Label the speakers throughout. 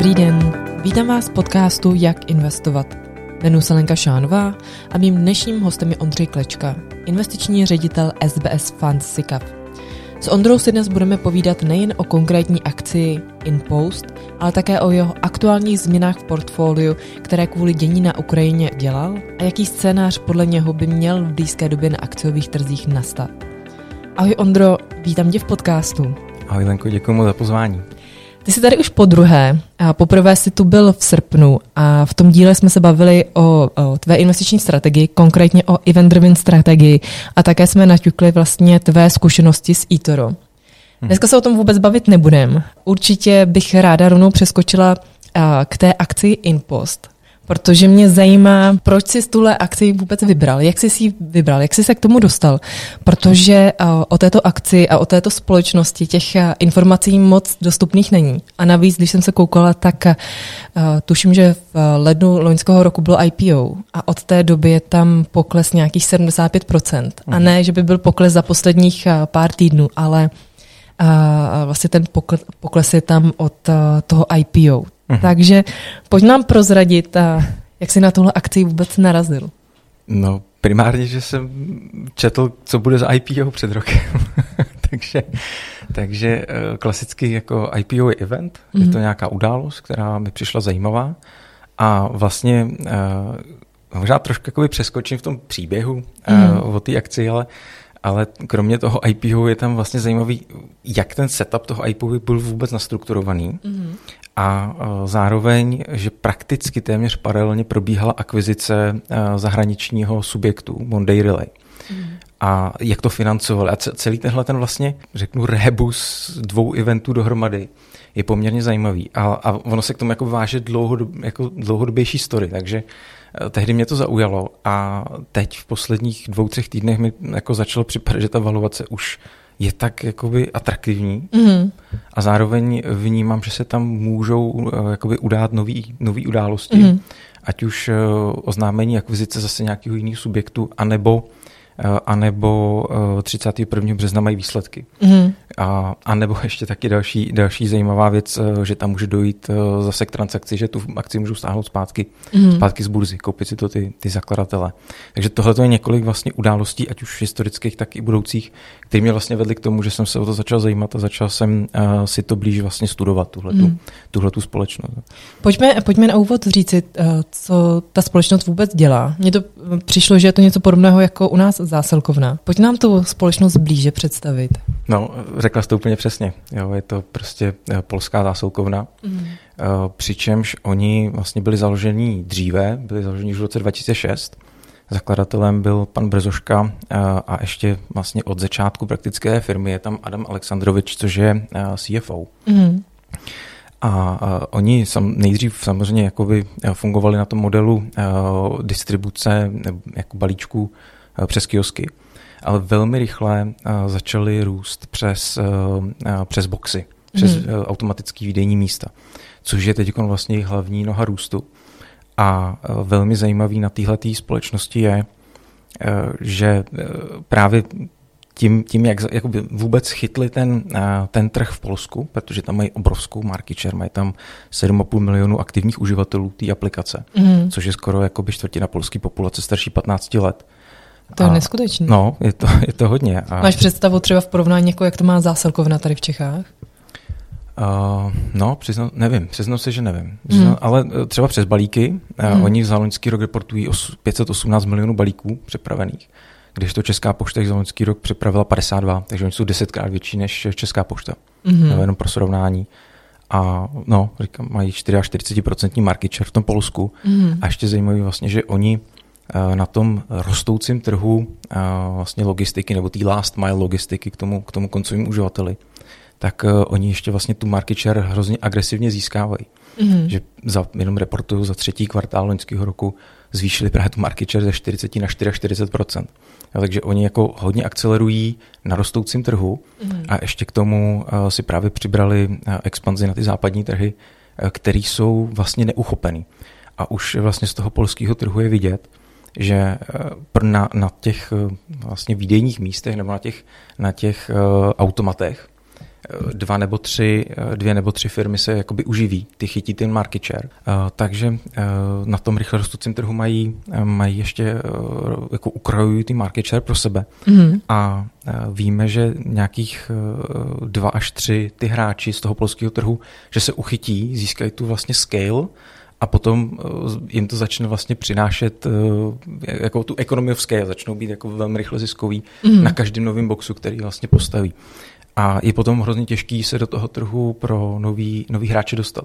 Speaker 1: Dobrý den, vítám vás v podcastu Jak investovat. Jmenuji se Lenka Šánová a mým dnešním hostem je Ondřej Klečka, investiční ředitel SBS Funds SICAV. S Ondrou si dnes budeme povídat nejen o konkrétní akci InPost, ale také o jeho aktuálních změnách v portfoliu, které kvůli dění na Ukrajině dělal a jaký scénář podle něho by měl v blízké době na akciových trzích nastat. Ahoj Ondro, vítám tě v podcastu.
Speaker 2: Ahoj Lenko, děkuji moc za pozvání.
Speaker 1: Ty jsi tady už po druhé. A poprvé jsi tu byl v srpnu a v tom díle jsme se bavili o, o tvé investiční strategii, konkrétně o event-driven strategii a také jsme naťukli vlastně tvé zkušenosti s eToro. Hmm. Dneska se o tom vůbec bavit nebudem. Určitě bych ráda rovnou přeskočila k té akci InPost protože mě zajímá, proč jsi tuhle akci vůbec vybral, jak jsi si vybral, jak jsi se k tomu dostal, protože o této akci a o této společnosti těch informací moc dostupných není. A navíc, když jsem se koukala, tak tuším, že v lednu loňského roku bylo IPO a od té doby je tam pokles nějakých 75%. A mhm. ne, že by byl pokles za posledních pár týdnů, ale vlastně ten pokles je tam od toho IPO. Mhm. Takže pojď nám prozradit, a jak jsi na tuhle akci vůbec narazil.
Speaker 2: No, primárně, že jsem četl, co bude za IPO před rokem. takže, takže eh, klasický jako IPO je event, mm-hmm. je to mhm. nějaká událost, která mi přišla zajímavá a vlastně uh, možná trošku jakoby přeskočím v tom příběhu mm-hmm. uh, o té akci, ale ale kromě toho IPO je tam vlastně zajímavý, jak ten setup toho IPO byl vůbec nastrukturovaný. Mm-hmm a e, zároveň, že prakticky téměř paralelně probíhala akvizice e, zahraničního subjektu Monday Relay. Mm. A jak to financovali. A celý tenhle ten vlastně, řeknu, rebus dvou eventů dohromady je poměrně zajímavý. A, a ono se k tomu jako váže dlouhodob, jako dlouhodobější story, takže e, tehdy mě to zaujalo a teď v posledních dvou, třech týdnech mi jako začalo připadat, že ta valuace už je tak jakoby atraktivní mm-hmm. a zároveň vnímám, že se tam můžou eh, jakoby udát nový, nový události, mm-hmm. ať už eh, oznámení akvizice zase nějakého jiného subjektu, anebo anebo 31. Eh, března mají výsledky. Mm. A, a nebo ještě taky další, další zajímavá věc, eh, že tam může dojít zase k transakci, že tu akci můžu stáhnout zpátky, mm. zpátky z burzy, koupit si to ty, ty zakladatele. Takže tohle je několik vlastně událostí, ať už historických, tak i budoucích, které mě vlastně vedly k tomu, že jsem se o to začal zajímat a začal jsem uh, si to blíž vlastně studovat, tuhletu, mm. tuhletu společnost.
Speaker 1: Pojďme, pojďme na úvod říci, co ta společnost vůbec dělá. Mně to přišlo, že je to něco podobného jako u nás zásilkovna. Pojď nám tu společnost blíže představit.
Speaker 2: No, řekla jsi to úplně přesně. Jo, je to prostě eh, polská zásilkovna, mm. přičemž oni vlastně byli založeni dříve, byli založeni už v roce 2006. Zakladatelem byl pan Brzoška eh, a ještě vlastně od začátku praktické firmy je tam Adam Aleksandrovič, což je CFO. Mm. A oni sam, nejdřív samozřejmě jakoby fungovali na tom modelu distribuce nebo jako balíčků Eh, přes kiosky, ale velmi rychle eh, začaly růst přes, eh, přes boxy, přes hmm. automatické výdejní místa, což je teď vlastně hlavní noha růstu. A velmi zajímavý na téhle společnosti je, že právě tím, tím jak jakoby vůbec chytli ten, ten trh v Polsku, protože tam mají obrovskou market share, mají tam 7,5 milionů aktivních uživatelů té aplikace, mm. což je skoro jakoby čtvrtina polské populace starší 15 let.
Speaker 1: To je neskutečné.
Speaker 2: No, je to, je to hodně.
Speaker 1: A... Máš představu třeba v porovnání, jako jak to má zásilkovna tady v Čechách?
Speaker 2: Uh, no, přiznám, nevím, přiznám se, že nevím. Přiznám, hmm. Ale uh, třeba přes balíky, uh, oni za loňský rok reportují os, 518 milionů balíků přepravených, když to Česká pošta za loňský rok přepravila 52, takže oni jsou desetkrát větší než Česká pošta. Hmm. No, jenom pro srovnání. A no, říkám, mají 44% market share v tom Polsku. Hmm. A ještě zajímavé vlastně, že oni na tom rostoucím trhu eh, vlastně logistiky nebo té last mile logistiky k tomu, k tomu koncovému uživateli, tak uh, oni ještě vlastně tu market share hrozně agresivně získávají. Mm-hmm. Že za, jenom reportuju za třetí kvartál loňského roku zvýšili právě tu market share ze 40 na 44 jo, Takže oni jako hodně akcelerují na rostoucím trhu mm-hmm. a ještě k tomu uh, si právě přibrali uh, expanzi na ty západní trhy, uh, které jsou vlastně neuchopený. A už vlastně z toho polského trhu je vidět, že eh, na, na těch eh, vlastně výdejních místech nebo na těch, na těch uh, automatech dva nebo tři, dvě nebo tři firmy se jakoby uživí, ty chytí ten market share. Takže na tom rychle rostoucím trhu mají, mají ještě jako ukrajují ty market share pro sebe. Mm. A víme, že nějakých dva až tři ty hráči z toho polského trhu, že se uchytí, získají tu vlastně scale a potom jim to začne vlastně přinášet jako tu scale, začnou být jako velmi rychle ziskový mm. na každém novém boxu, který vlastně postaví. A je potom hrozně těžký se do toho trhu pro nový, nový hráče dostat.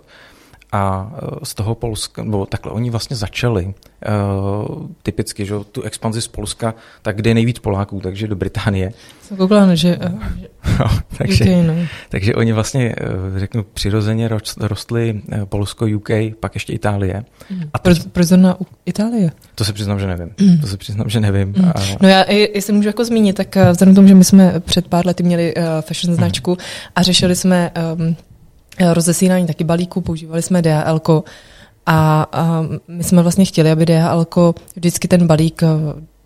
Speaker 2: A e, z toho Polska, nebo takhle, oni vlastně začali uh, typicky, že tu expanzi z Polska, tak kde je nejvíc Poláků, takže do Británie.
Speaker 1: Jsem koukala, že, uh,
Speaker 2: no, takže, no. takže oni vlastně, uh, řeknu, přirozeně rostli Polsko, UK, pak ještě Itálie.
Speaker 1: Mm. A teď, proč, proč zrovna Itálie?
Speaker 2: To se přiznám, že nevím. Mm. To se přiznám, že nevím. Mm.
Speaker 1: A... No já, jestli můžu jako zmínit, tak vzhledem k tomu, že my jsme před pár lety měli uh, fashion mm. značku a řešili jsme um, Rozesínání taky balíků, používali jsme DHL a, a my jsme vlastně chtěli, aby DHL vždycky ten balík eh,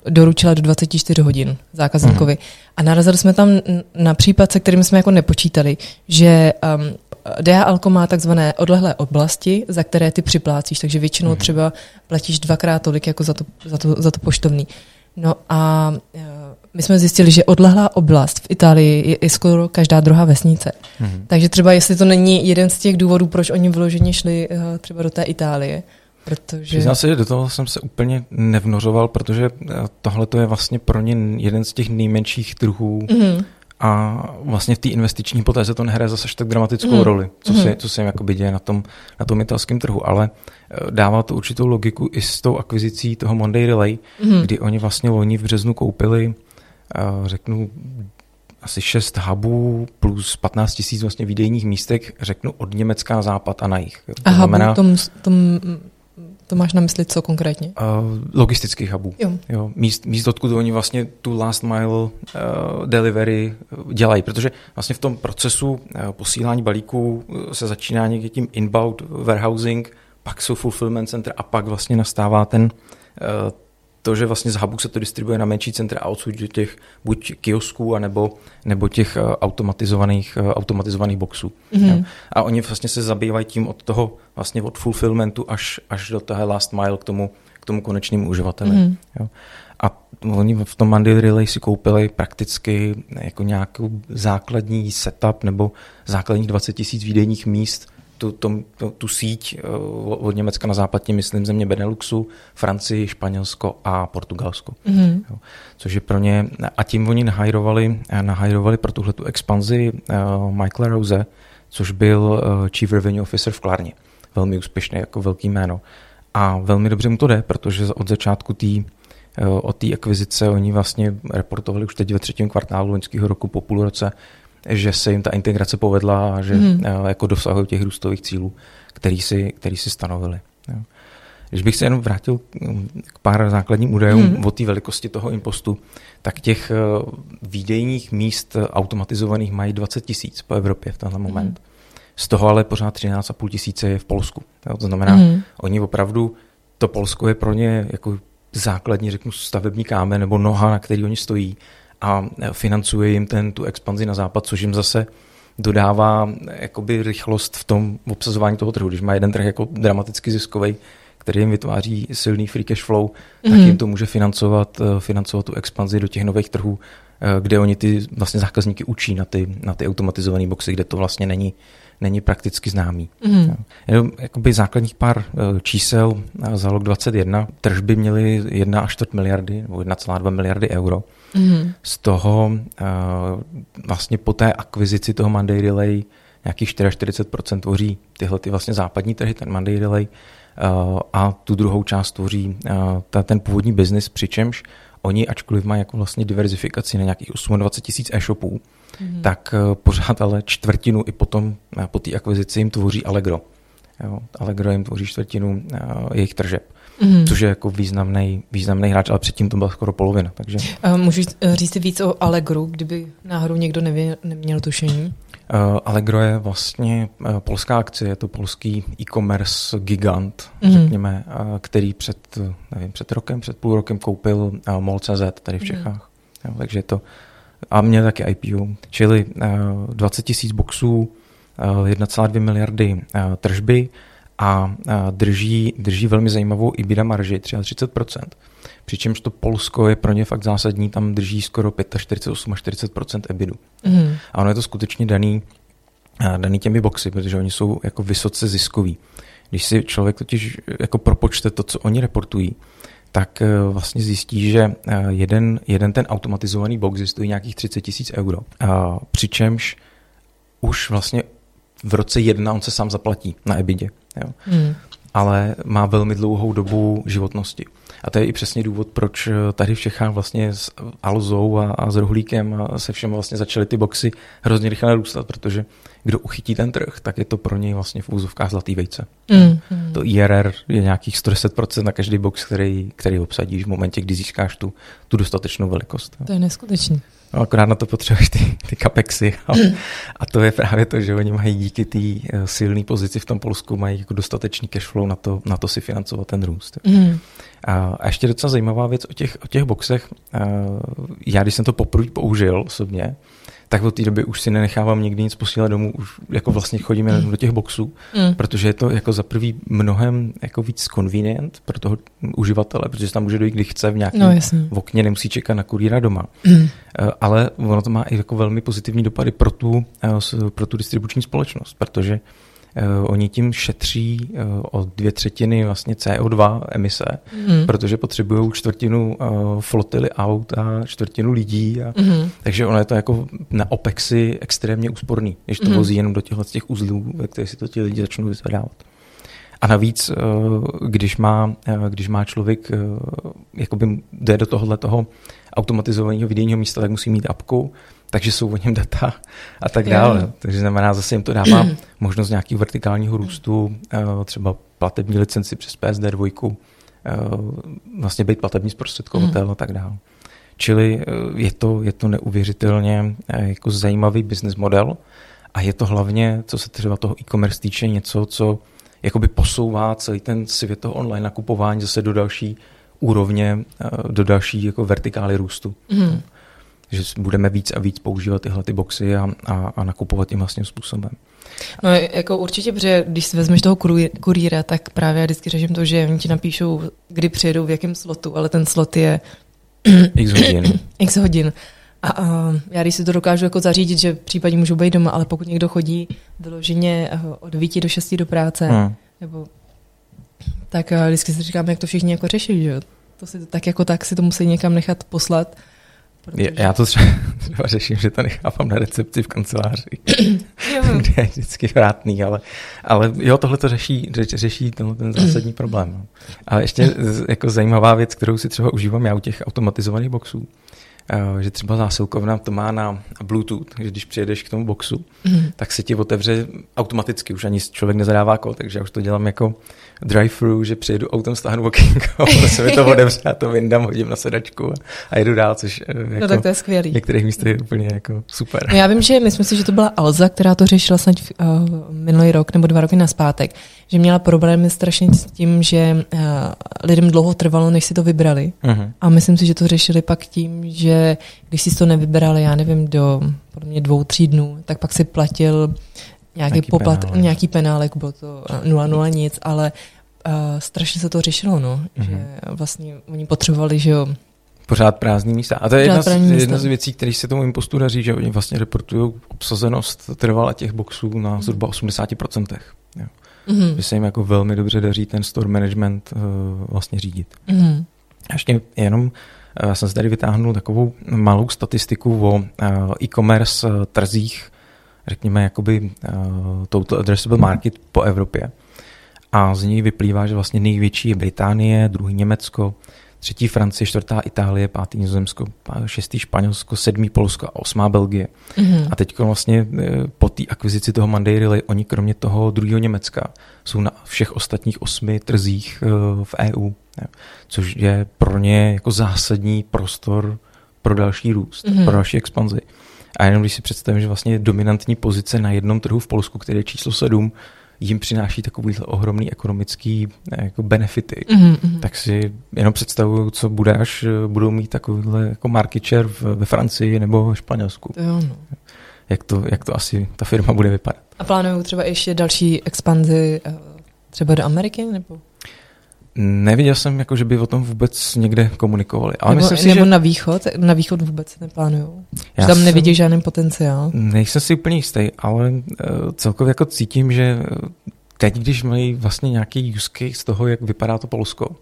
Speaker 1: doručila do 24 hodin zákazníkovi. Mm. A narazili jsme tam na případ, se kterým jsme jako nepočítali, že um, DHL má takzvané odlehlé oblasti, za které ty připlácíš, takže většinou mm. třeba platíš dvakrát tolik jako za to, za to, za to poštovní. No a uh, my jsme zjistili, že odlehlá oblast v Itálii je, je skoro každá druhá vesnice. Mm-hmm. Takže třeba jestli to není jeden z těch důvodů, proč oni vyloženě šli uh, třeba do té Itálie, Protože...
Speaker 2: Přiznám se, že do toho jsem se úplně nevnořoval, protože eh, tohle je vlastně pro ně jeden z těch nejmenších trhů mm-hmm. a vlastně v té investiční potéze to nehraje zase tak dramatickou mm-hmm. roli, co, mm-hmm. se, co se jim jakoby děje na tom, na tom italském trhu, ale eh, dává to určitou logiku i s tou akvizicí toho Monday Relay, mm-hmm. kdy oni vlastně loni v březnu koupili řeknu, asi 6 hubů plus 15 tisíc vlastně výdejních místek, řeknu od Německa na západ a na jich.
Speaker 1: To a znamená, tom, tom, to máš na mysli co konkrétně? Uh,
Speaker 2: logistických hubů. Jo. Jo, míst, míst, odkud oni vlastně tu last mile uh, delivery dělají, protože vlastně v tom procesu uh, posílání balíků se začíná někdy tím inbound warehousing, pak jsou fulfillment center a pak vlastně nastává ten uh, to, že vlastně z hubu se to distribuje na menší centra a odsud do těch buď kiosků, anebo, nebo těch eh, automatizovaných, eh, automatizovaných boxů. Mm-hmm. A oni vlastně se zabývají tím od toho, vlastně od fulfillmentu až, až do toho last mile k tomu, k tomu konečnému uživateli. Mm-hmm. Jo. A oni v tom Monday Relay si koupili prakticky jako nějakou základní setup nebo základních 20 tisíc výdejních míst tu, tu, tu, tu síť eh, od Německa na západě, myslím, země Beneluxu, Francii, Španělsko a Portugalsko. Mm-hmm. Jo, což je pro ně, a tím oni nahajrovali, nahajrovali pro tuhle tu expanzi uh, Michaela Rose, což byl uh, Chief Revenue Officer v Klárně. Velmi úspěšný, jako velký jméno. A velmi dobře mu to jde, protože od začátku té od té akvizice oni vlastně reportovali už teď ve třetím kvartálu loňského roku po půl roce že se jim ta integrace povedla a že mm. jako dosahují těch růstových cílů, který si, který si stanovili. Když bych se jenom vrátil k pár základním údajům mm. o té velikosti toho impostu, tak těch eh, výdejních míst automatizovaných mají 20 tisíc po Evropě v tenhle moment. Mm. Z toho ale pořád 13,5 tisíce je v Polsku. To znamená, mm. oni opravdu, to Polsko je pro ně jako základní, řeknu, stavební kámen nebo noha, na který oni stojí a financuje jim ten, tu expanzi na západ, což jim zase dodává jakoby rychlost v tom obsazování toho trhu. Když má jeden trh jako dramaticky ziskový, který jim vytváří silný free cash flow, mm-hmm. tak mhm. jim to může financovat, eh, financovat tu expanzi do těch nových trhů, eh, kde oni ty vlastně zákazníky učí na ty, na ty automatizované boxy, kde to vlastně není, není prakticky známý. Mm. Jenom jakoby základních pár eh, čísel za rok 2021. Tržby měly 1 až 4 miliardy nebo 1,2 miliardy euro. Mm. Z toho uh, vlastně po té akvizici toho Monday Relay nějakých 44% tvoří tyhle ty vlastně západní trhy, ten Monday Relay, uh, a tu druhou část tvoří ta, ten původní biznis, přičemž oni, ačkoliv mají jako vlastně diverzifikaci na nějakých 28 tisíc e-shopů, mm. tak uh, pořád ale čtvrtinu i potom uh, po té akvizici jim tvoří Allegro. Jo, Allegro jim tvoří čtvrtinu uh, jejich tržeb mm. což je jako významný, významný hráč, ale předtím to byla skoro polovina. Takže...
Speaker 1: Můžu říct víc o Allegru, kdyby náhodou někdo nevě, neměl tušení?
Speaker 2: Uh, Allegro je vlastně uh, polská akcie, je to polský e-commerce gigant, mm. řekněme, uh, který před, nevím, před rokem, před půl rokem koupil uh, MOL.cz tady v mhm. Čechách. Mm. Jo, takže je to a mě taky IPO, čili 20 tisíc boxů, 1,2 miliardy tržby a drží, drží velmi zajímavou EBITDA marži 33%. Přičemž to Polsko je pro ně fakt zásadní, tam drží skoro 45, 40 EBITu. Mm. A ono je to skutečně daný, daný těmi boxy, protože oni jsou jako vysoce ziskoví. Když si člověk totiž jako propočte to, co oni reportují, tak eh, vlastně zjistí, že eh, jeden, jeden ten automatizovaný box stojí nějakých 30 tisíc euro. Přičemž už vlastně v roce jedna on se sám zaplatí na EBIDě. Jo. Hmm. Ale má velmi dlouhou dobu životnosti. A to je i přesně důvod, proč eh, tady v Čechách vlastně s Alzou a, a s Rohlíkem a se všem vlastně začaly ty boxy hrozně rychle narůstat, protože kdo uchytí ten trh, tak je to pro něj vlastně v úzovkách zlatý vejce. Mm, mm. To IRR je nějakých 110% na každý box, který, který obsadíš v momentě, kdy získáš tu, tu dostatečnou velikost.
Speaker 1: To je neskutečný.
Speaker 2: No, akorát na to potřebuješ ty, ty kapexy. A, a to je právě to, že oni mají díky té eh, silné pozici v tom Polsku, mají jako dostatečný cash flow na to, na to si financovat ten růst. Mm. A, a ještě docela zajímavá věc o těch, o těch boxech. Eh, já, když jsem to poprvé použil osobně, tak od té doby už si nenechávám nikdy nic posílat domů, už jako vlastně chodím jenom mm. do těch boxů, mm. protože je to jako za prvý mnohem jako víc convenient pro toho uživatele, protože tam může dojít, kdy chce v nějakém no, okně, nemusí čekat na kurýra doma. Mm. Ale ono to má i jako velmi pozitivní dopady pro tu, eh, pro tu distribuční společnost, protože oni tím šetří uh, o dvě třetiny vlastně CO2 emise, mm. protože potřebují čtvrtinu uh, flotily aut a čtvrtinu lidí. A, mm. Takže ono je to jako na OPEXy extrémně úsporný, když to mm. vozí jenom do těchto těch uzlů, ve kterých si to ti lidi začnou vyzvedávat. A navíc, když má, když má člověk, jakoby jde do tohohle toho automatizovaného videoního místa, tak musí mít apku, takže jsou o něm data a tak dále. Yeah. Takže znamená, zase jim to dává možnost nějakého vertikálního růstu, eh, třeba platební licenci přes PSD 2, eh, vlastně být platební zprostředkovatel mm. a tak dále. Čili eh, je to, je to neuvěřitelně jako zajímavý business model a je to hlavně, co se třeba toho e-commerce týče, něco, co jakoby posouvá celý ten svět toho online nakupování zase do další úrovně, do další jako vertikály růstu. Mm že budeme víc a víc používat tyhle ty boxy a, a, a nakupovat tím vlastním způsobem.
Speaker 1: No jako určitě, protože když si vezmeš toho kurýra, tak právě já vždycky řeším to, že oni ti napíšou, kdy přijedou, v jakém slotu, ale ten slot je
Speaker 2: x hodin.
Speaker 1: x hodin. A, a já když si to dokážu jako zařídit, že případně můžu být doma, ale pokud někdo chodí vyloženě eh, od 9 do 6 do práce, hmm. nebo tak eh, vždycky si říkám, jak to všichni jako řeší, že to si tak jako tak si to musí někam nechat poslat
Speaker 2: Protože... Já to třeba, třeba řeším, že to nechávám na recepci v kanceláři, kde je vždycky vrátný, ale, ale jo, tohle to řeší, řeší tenhle ten zásadní problém. No. A ještě jako zajímavá věc, kterou si třeba užívám já u těch automatizovaných boxů, že třeba zásilkovna to má na Bluetooth, že když přijedeš k tomu boxu, mm. tak se ti otevře automaticky, už ani člověk nezadává kód, takže já už to dělám jako drive-thru, že přijedu autem, stáhnu okénko, se mi to otevře, a to vyndám, hodím na sedačku a, jedu dál, což eh,
Speaker 1: jako no tak to je skvělý.
Speaker 2: některých místech je úplně jako super.
Speaker 1: No já vím, že myslím si, že to byla Alza, která to řešila snad uh, minulý rok nebo dva roky naspátek, že měla problémy strašně s tím, že uh, lidem dlouho trvalo, než si to vybrali. Uh-huh. A myslím si, že to řešili pak tím, že když si to nevybrali, já nevím, do podle mě dvou, tří dnů, tak pak si platil nějaký, nějaký poplat, penálek. nějaký penálek, bylo to 0,0 nic, ale uh, strašně se to řešilo, no, uh-huh. že vlastně oni potřebovali, že jo,
Speaker 2: Pořád prázdný místa. A to je jedna z, jedna z věcí, které se tomu impostu daří, že oni vlastně reportují obsazenost trvala těch boxů na zhruba 80%. Jo mm-hmm. že se jim jako velmi dobře daří ten store management uh, vlastně řídit. Mm-hmm. Ještě jenom já jsem si tady vytáhnul takovou malou statistiku o uh, e-commerce uh, trzích, řekněme, jakoby total addressable market po Evropě. A z něj vyplývá, že vlastně největší je Británie, druhý Německo, třetí Francie, čtvrtá Itálie, pátý Nizozemsko, šestý Španělsko, sedmý Polsko a osmá Belgie. Mm-hmm. A teď vlastně po té akvizici toho Monday Relay, oni kromě toho druhého Německa jsou na všech ostatních osmi trzích v EU, což je pro ně jako zásadní prostor pro další růst, mm-hmm. pro další expanzi. A jenom když si představím, že vlastně dominantní pozice na jednom trhu v Polsku, který je číslo sedm, jim přináší takovýhle ohromný ekonomický jako benefity, mm-hmm. tak si jenom představuju, co bude, až budou mít takovýhle jako market share ve Francii nebo v Španělsku.
Speaker 1: To jo, no.
Speaker 2: jak, to, jak to asi ta firma bude vypadat.
Speaker 1: A plánují třeba ještě další expanzi třeba do Ameriky? Nebo?
Speaker 2: Neviděl jsem, jako, že by o tom vůbec někde komunikovali. Ale
Speaker 1: nebo,
Speaker 2: myslím si,
Speaker 1: nebo
Speaker 2: že...
Speaker 1: na východ? Na východ vůbec neplánují. Že tam nevidí žádný potenciál.
Speaker 2: Nejsem si úplně jistý, ale uh, celkově jako cítím, že teď, když mají vlastně nějaký use case z toho, jak vypadá to Polsko, uh,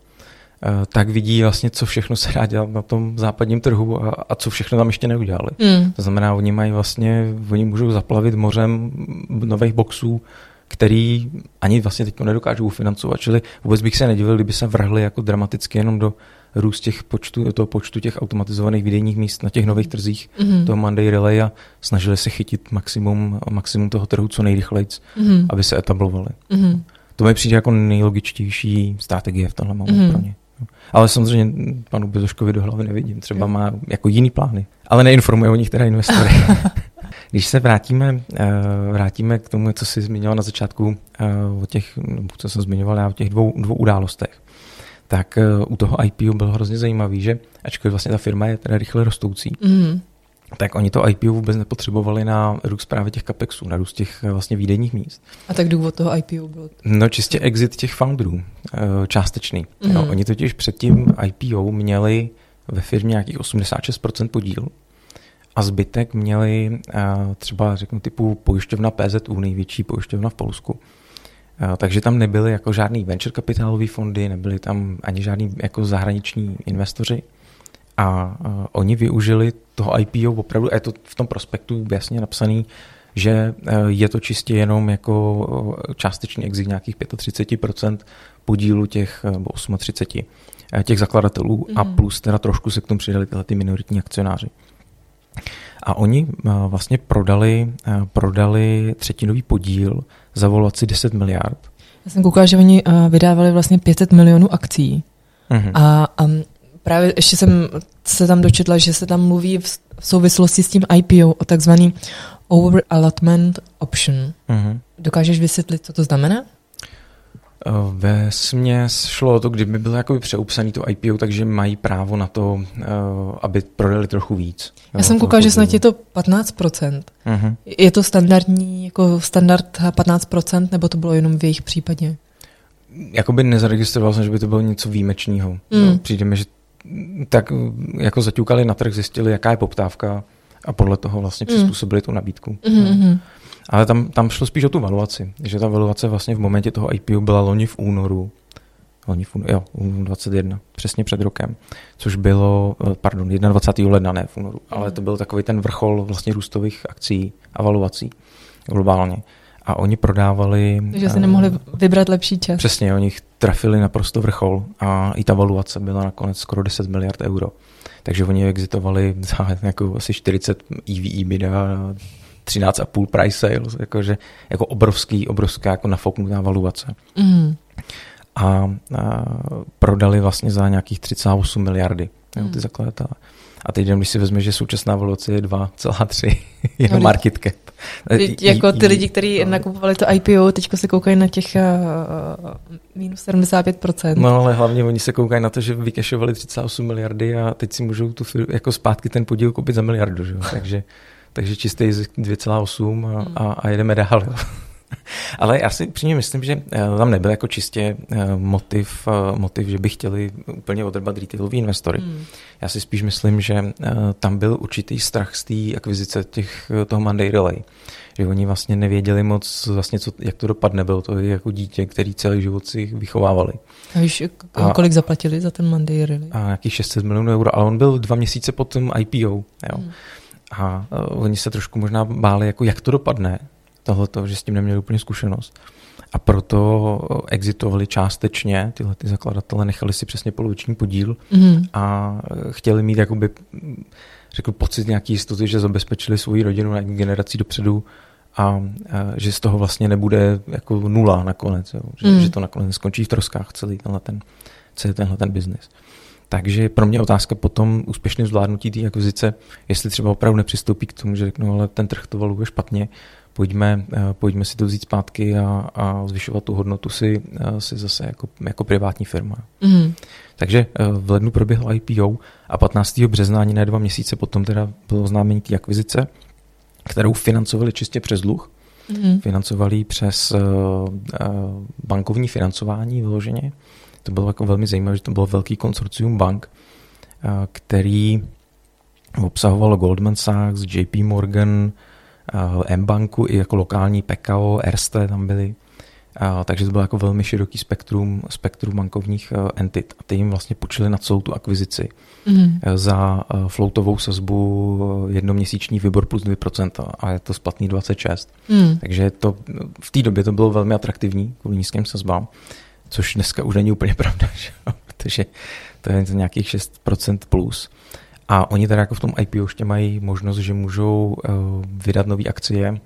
Speaker 2: tak vidí vlastně, co všechno se dá dělat na tom západním trhu a, a co všechno tam ještě neudělali. Mm. To znamená, oni mají vlastně, oni můžou zaplavit mořem nových boxů, který ani vlastně teď nedokážou ufinancovat. Čili vůbec bych se nedivil, kdyby se vrhli jako dramaticky jenom do růst těch počtu, toho počtu těch automatizovaných výdejních míst na těch nových trzích mm-hmm. toho Monday Relay a snažili se chytit maximum, maximum toho trhu co nejrychleji, mm-hmm. aby se etablovali. Mm-hmm. To mi přijde jako nejlogičtější strategie v tomhle momentu mm-hmm. pro ně. Ale samozřejmě panu Bezoškovi do hlavy nevidím. Třeba má jako jiný plány. Ale neinformuje o nich teda investory. Když se vrátíme, eh, vrátíme k tomu, co jsi zmiňoval na začátku, eh, o těch, co jsem zmiňoval já, o těch dvou, dvou událostech, tak eh, u toho IPO bylo hrozně zajímavý, že ačkoliv vlastně ta firma je teda rychle rostoucí, mm. tak oni to IPO vůbec nepotřebovali na růst právě těch capexů, na růst těch vlastně výdejních míst.
Speaker 1: A tak důvod toho IPO byl?
Speaker 2: No čistě exit těch founderů, částečný. Mm. No, oni totiž před tím IPO měli ve firmě nějakých 86% podíl, a zbytek měli eh, třeba, řeknu, typu pojišťovna PZU, největší pojišťovna v Polsku. Eh, takže tam nebyly jako žádný venture kapitálové fondy, nebyly tam ani žádný jako zahraniční investoři. A uh, oni využili toho IPO opravdu, je to v tom prospektu jasně napsaný, že je to čistě jenom jako částečný exit nějakých 35% podílu těch, nebo 38 těch zakladatelů mm-hmm. a mhm. plus teda trošku se k tomu přidali tyhle ty minoritní akcionáři. A oni eh, vlastně prodali, eh, prodali třetinový podíl za valuaci 10 miliard.
Speaker 1: Já jsem koukala, že oni eh, vydávali vlastně 500 milionů akcí. Uh-huh. A, a právě ještě jsem se tam dočetla, že se tam mluví v, souvislosti s tím IPO o takzvaný over allotment option. Uh-huh. Dokážeš vysvětlit, co to znamená?
Speaker 2: Eh, ve směs šlo o to, kdyby bylo jakoby přeupsaný to IPO, takže mají právo na to, eh, aby prodali trochu víc.
Speaker 1: Já jsem koukal, že snad je to 15%. Uh-huh. Mhm. Je to standardní, jako standard 15%, nebo to bylo jenom v jejich případě?
Speaker 2: Jakoby nezaregistroval jsem, že by to bylo něco výjimečného. Mm. No, přijde mi, že tak jako zaťukali na trh, zjistili, jaká je poptávka a podle toho vlastně mm. přizpůsobili tu nabídku. Mm-hmm. No. Ale tam, tam šlo spíš o tu valuaci, že ta valuace vlastně v momentě toho IPO byla loni v únoru, loni v únoru, jo, 21, přesně před rokem, což bylo, eh, pardon, 21. ledna, ne v únoru, ale to byl takový ten vrchol vlastně růstových akcí a valuací globálně. A oni prodávali...
Speaker 1: Takže se nemohli vybrat lepší čas.
Speaker 2: Přesně, oni trafili naprosto vrchol a i ta valuace byla nakonec skoro 10 miliard euro. Takže oni exitovali za jako asi 40 EV EBITDA, 13,5 price sales, jakože jako obrovský, obrovská jako nafouknutá valuace. Mm. A, a prodali vlastně za nějakých 38 miliardy mm. jo, ty zakladatelé. A teď, když si vezme, že současná valuace je 2,3 je no, market cap.
Speaker 1: Jako ty lidi, kteří no. nakupovali to IPO, teď se koukají na těch uh, minus 75%.
Speaker 2: No ale hlavně oni se koukají na to, že vykešovali 38 miliardy a teď si můžou tu jako zpátky ten podíl koupit za miliardu. Že? Takže takže čistý zisk 2,8 a, hmm. a, a jedeme dál. Ale já si přímě myslím, že eh, tam nebyl jako čistě eh, motiv, eh, motiv že by chtěli úplně odrbat retailový investory. Hmm. Já si spíš myslím, že tam byl určitý strach z té akvizice těch, toho Monday Relay. Že oni vlastně nevěděli moc, vlastně co, jak to dopadne. Bylo to jako dítě, který celý život si vychovávali.
Speaker 1: A víš, a, kolik zaplatili za ten Monday Relay?
Speaker 2: A nějakých 600 milionů euro, ale on byl dva měsíce po tom IPO. Jo. Hmm. A uh, oni se trošku možná báli, jako jak to dopadne, tohleto, že s tím neměli úplně zkušenost. A proto exitovali částečně, tyhle ty zakladatele nechali si přesně poloviční podíl mm. a chtěli mít jakoby, řekl, pocit nějaký jistoty, že zabezpečili svoji rodinu na generací dopředu a, a že z toho vlastně nebude jako nula nakonec, jo. Že, mm. že to nakonec skončí v troskách celý tenhle ten, celý tenhle ten biznis. Takže pro mě otázka potom úspěšným zvládnutí té akvizice, jestli třeba opravdu nepřistoupí k tomu, že řeknu, ale ten trh to valuje špatně, pojďme, eh, pojďme si to vzít zpátky a, a zvyšovat tu hodnotu si, eh, si zase jako, jako privátní firma. Mm. Takže eh, v lednu proběhlo IPO a 15. března ani ne dva měsíce potom teda bylo oznámení té akvizice, kterou financovali čistě přes dluh. Mm. Financovali přes uh, bankovní financování vyloženě. To bylo jako velmi zajímavé, že to bylo velký konsorcium bank, uh, který obsahovalo Goldman Sachs, JP Morgan, M-banku i jako lokální PKO, Erste tam byly. Takže to bylo jako velmi široký spektrum, spektrum bankovních e, entit. A ty jim vlastně půjčili na celou tu akvizici mm. za e, floatovou sazbu jednoměsíční výbor plus 2% a je to splatný 26. Mm. Takže to, v té době to bylo velmi atraktivní kvůli nízkým sazbám, což dneska už není úplně pravda, že? protože to je nějakých 6% plus. A oni teda jako v tom IPO ještě mají možnost, že můžou uh, vydat nové akcie,